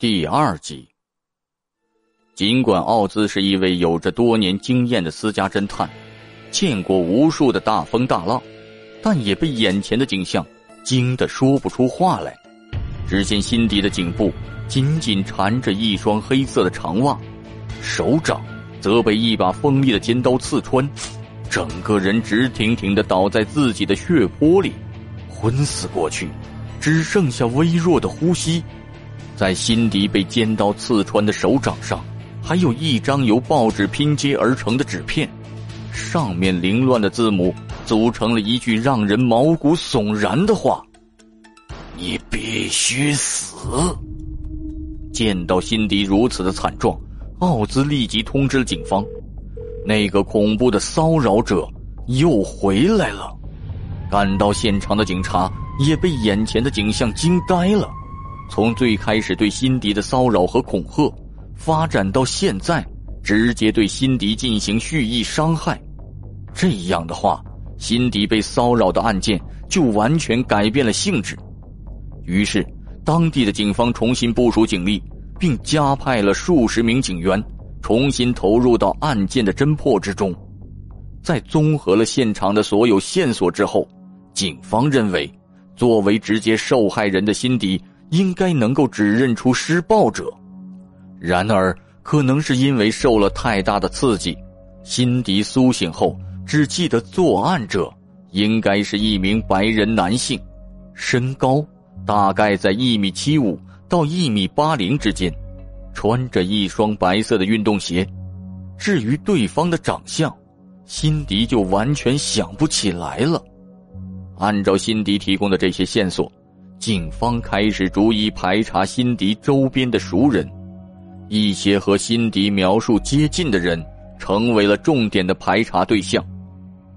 第二集。尽管奥兹是一位有着多年经验的私家侦探，见过无数的大风大浪，但也被眼前的景象惊得说不出话来。只见辛迪的颈部紧紧缠着一双黑色的长袜，手掌则被一把锋利的尖刀刺穿，整个人直挺挺的倒在自己的血泊里，昏死过去，只剩下微弱的呼吸。在辛迪被尖刀刺穿的手掌上，还有一张由报纸拼接而成的纸片，上面凌乱的字母组成了一句让人毛骨悚然的话：“你必须死。”见到辛迪如此的惨状，奥兹立即通知了警方。那个恐怖的骚扰者又回来了。赶到现场的警察也被眼前的景象惊呆了。从最开始对辛迪的骚扰和恐吓，发展到现在直接对辛迪进行蓄意伤害，这样的话，辛迪被骚扰的案件就完全改变了性质。于是，当地的警方重新部署警力，并加派了数十名警员，重新投入到案件的侦破之中。在综合了现场的所有线索之后，警方认为，作为直接受害人的辛迪。应该能够指认出施暴者，然而可能是因为受了太大的刺激，辛迪苏醒后只记得作案者应该是一名白人男性，身高大概在一米七五到一米八零之间，穿着一双白色的运动鞋。至于对方的长相，辛迪就完全想不起来了。按照辛迪提供的这些线索。警方开始逐一排查辛迪周边的熟人，一些和辛迪描述接近的人成为了重点的排查对象。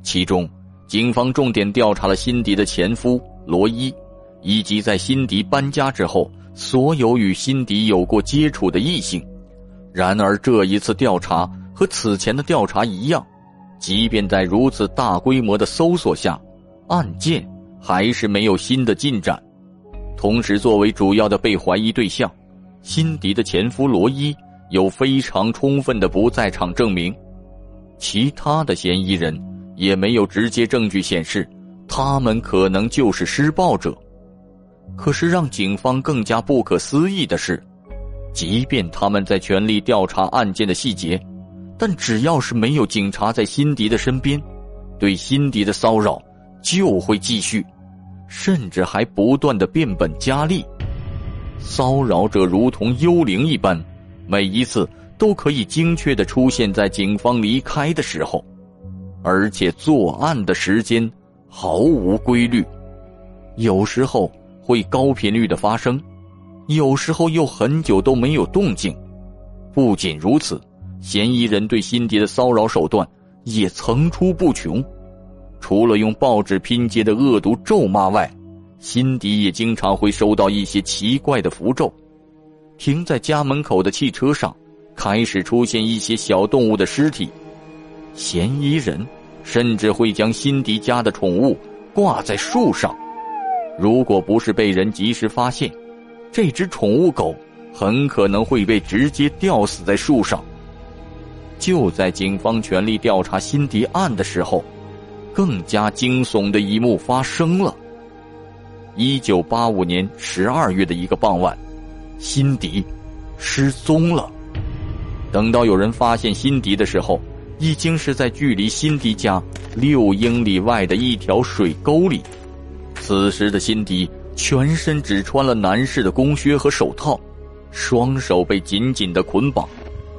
其中，警方重点调查了辛迪的前夫罗伊，以及在辛迪搬家之后所有与辛迪有过接触的异性。然而，这一次调查和此前的调查一样，即便在如此大规模的搜索下，案件还是没有新的进展。同时，作为主要的被怀疑对象，辛迪的前夫罗伊有非常充分的不在场证明，其他的嫌疑人也没有直接证据显示他们可能就是施暴者。可是，让警方更加不可思议的是，即便他们在全力调查案件的细节，但只要是没有警察在辛迪的身边，对辛迪的骚扰就会继续。甚至还不断的变本加厉，骚扰者如同幽灵一般，每一次都可以精确的出现在警方离开的时候，而且作案的时间毫无规律，有时候会高频率的发生，有时候又很久都没有动静。不仅如此，嫌疑人对辛迪的骚扰手段也层出不穷。除了用报纸拼接的恶毒咒骂外，辛迪也经常会收到一些奇怪的符咒。停在家门口的汽车上，开始出现一些小动物的尸体。嫌疑人甚至会将辛迪家的宠物挂在树上，如果不是被人及时发现，这只宠物狗很可能会被直接吊死在树上。就在警方全力调查辛迪案的时候。更加惊悚的一幕发生了。一九八五年十二月的一个傍晚，辛迪失踪了。等到有人发现辛迪的时候，已经是在距离辛迪家六英里外的一条水沟里。此时的辛迪全身只穿了男士的工靴和手套，双手被紧紧的捆绑，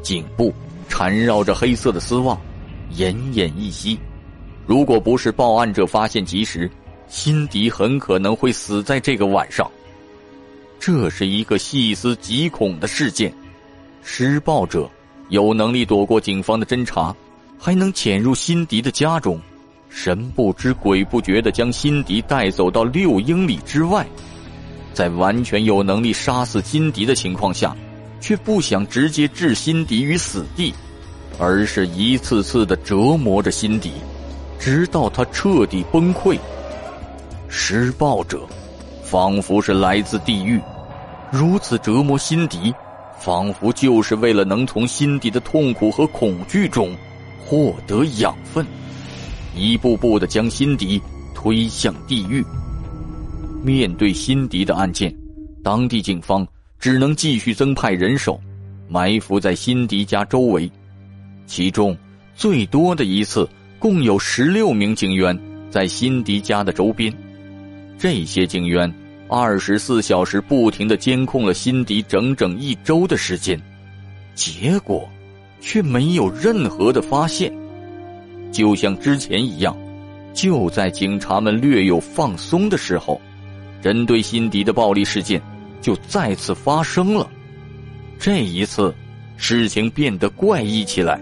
颈部缠绕着黑色的丝袜，奄奄一息。如果不是报案者发现及时，辛迪很可能会死在这个晚上。这是一个细思极恐的事件。施暴者有能力躲过警方的侦查，还能潜入辛迪的家中，神不知鬼不觉的将辛迪带走到六英里之外，在完全有能力杀死辛迪的情况下，却不想直接置辛迪于死地，而是一次次的折磨着辛迪。直到他彻底崩溃。施暴者，仿佛是来自地狱，如此折磨辛迪，仿佛就是为了能从辛迪的痛苦和恐惧中获得养分，一步步的将辛迪推向地狱。面对辛迪的案件，当地警方只能继续增派人手，埋伏在辛迪家周围。其中最多的一次，共有十六名警员在辛迪家的周边。这些警员二十四小时不停的监控了辛迪整整一周的时间，结果却没有任何的发现。就像之前一样，就在警察们略有放松的时候，针对辛迪的暴力事件就再次发生了。这一次，事情变得怪异起来。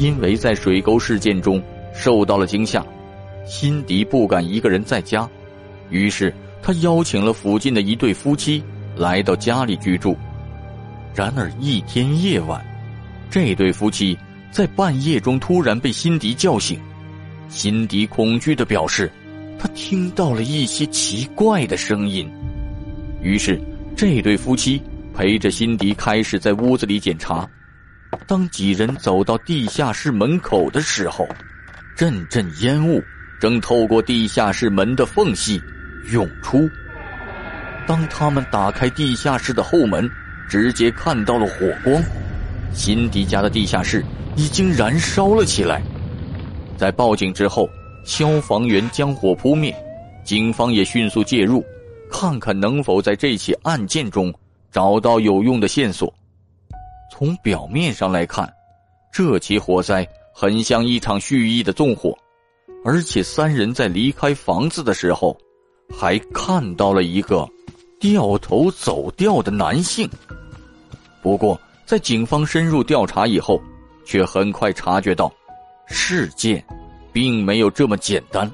因为在水沟事件中受到了惊吓，辛迪不敢一个人在家，于是他邀请了附近的一对夫妻来到家里居住。然而一天夜晚，这对夫妻在半夜中突然被辛迪叫醒，辛迪恐惧的表示，他听到了一些奇怪的声音。于是这对夫妻陪着辛迪开始在屋子里检查。当几人走到地下室门口的时候，阵阵烟雾正透过地下室门的缝隙涌出。当他们打开地下室的后门，直接看到了火光。辛迪家的地下室已经燃烧了起来。在报警之后，消防员将火扑灭，警方也迅速介入，看看能否在这起案件中找到有用的线索。从表面上来看，这起火灾很像一场蓄意的纵火，而且三人在离开房子的时候，还看到了一个掉头走掉的男性。不过，在警方深入调查以后，却很快察觉到，事件并没有这么简单。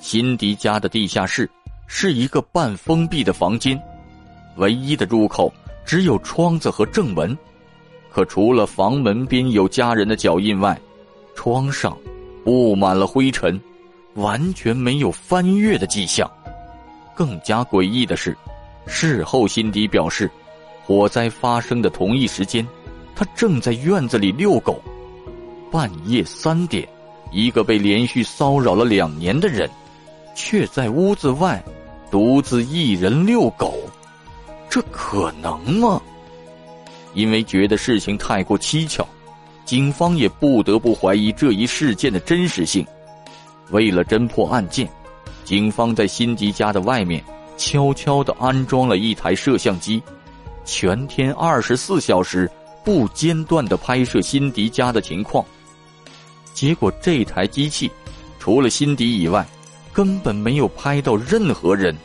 辛迪家的地下室是一个半封闭的房间，唯一的入口只有窗子和正门。可除了房门边有家人的脚印外，窗上布满了灰尘，完全没有翻越的迹象。更加诡异的是，事后辛迪表示，火灾发生的同一时间，他正在院子里遛狗。半夜三点，一个被连续骚扰了两年的人，却在屋子外独自一人遛狗，这可能吗？因为觉得事情太过蹊跷，警方也不得不怀疑这一事件的真实性。为了侦破案件，警方在辛迪家的外面悄悄地安装了一台摄像机，全天二十四小时不间断地拍摄辛迪家的情况。结果这台机器除了辛迪以外，根本没有拍到任何人。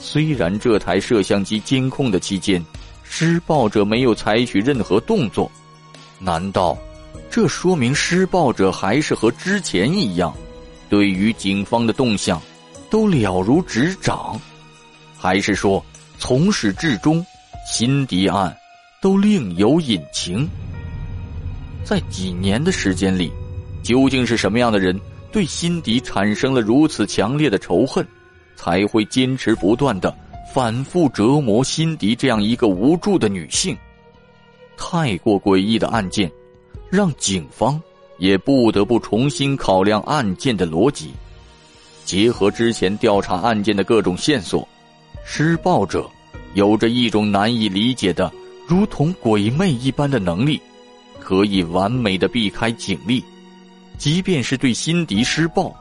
虽然这台摄像机监控的期间。施暴者没有采取任何动作，难道这说明施暴者还是和之前一样，对于警方的动向都了如指掌？还是说从始至终，辛迪案都另有隐情？在几年的时间里，究竟是什么样的人对辛迪产生了如此强烈的仇恨，才会坚持不断的？反复折磨辛迪这样一个无助的女性，太过诡异的案件，让警方也不得不重新考量案件的逻辑。结合之前调查案件的各种线索，施暴者有着一种难以理解的、如同鬼魅一般的能力，可以完美的避开警力。即便是对辛迪施暴，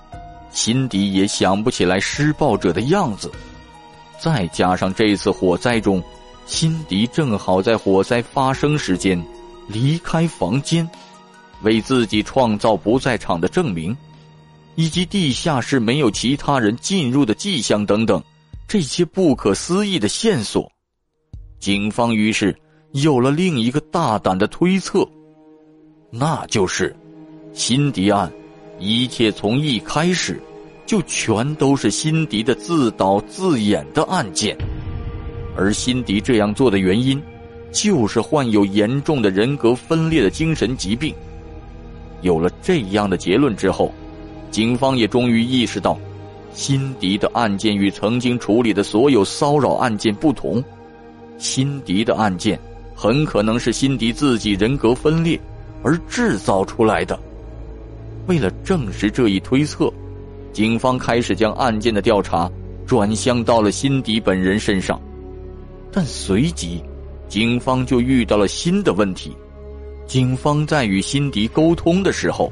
辛迪也想不起来施暴者的样子。再加上这次火灾中，辛迪正好在火灾发生时间离开房间，为自己创造不在场的证明，以及地下室没有其他人进入的迹象等等，这些不可思议的线索，警方于是有了另一个大胆的推测，那就是辛迪案，一切从一开始。就全都是辛迪的自导自演的案件，而辛迪这样做的原因，就是患有严重的人格分裂的精神疾病。有了这样的结论之后，警方也终于意识到，辛迪的案件与曾经处理的所有骚扰案件不同，辛迪的案件很可能是辛迪自己人格分裂而制造出来的。为了证实这一推测，警方开始将案件的调查转向到了辛迪本人身上，但随即，警方就遇到了新的问题。警方在与辛迪沟通的时候，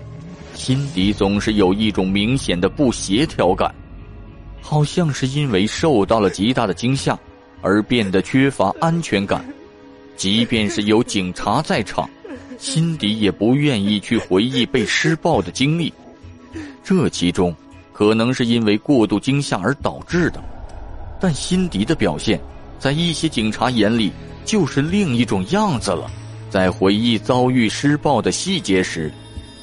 辛迪总是有一种明显的不协调感，好像是因为受到了极大的惊吓而变得缺乏安全感。即便是有警察在场，辛迪也不愿意去回忆被施暴的经历。这其中可能是因为过度惊吓而导致的，但辛迪的表现在一些警察眼里就是另一种样子了。在回忆遭遇施暴的细节时，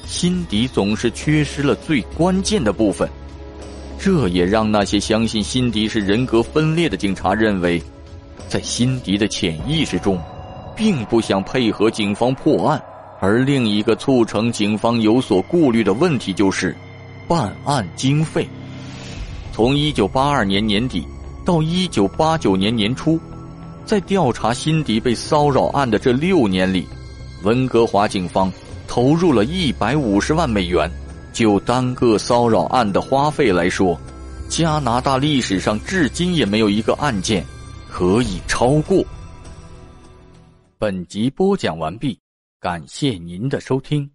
辛迪总是缺失了最关键的部分，这也让那些相信辛迪是人格分裂的警察认为，在辛迪的潜意识中，并不想配合警方破案。而另一个促成警方有所顾虑的问题就是，办案经费。从一九八二年年底到一九八九年年初。在调查辛迪被骚扰案的这六年里，温哥华警方投入了一百五十万美元。就单个骚扰案的花费来说，加拿大历史上至今也没有一个案件可以超过。本集播讲完毕，感谢您的收听。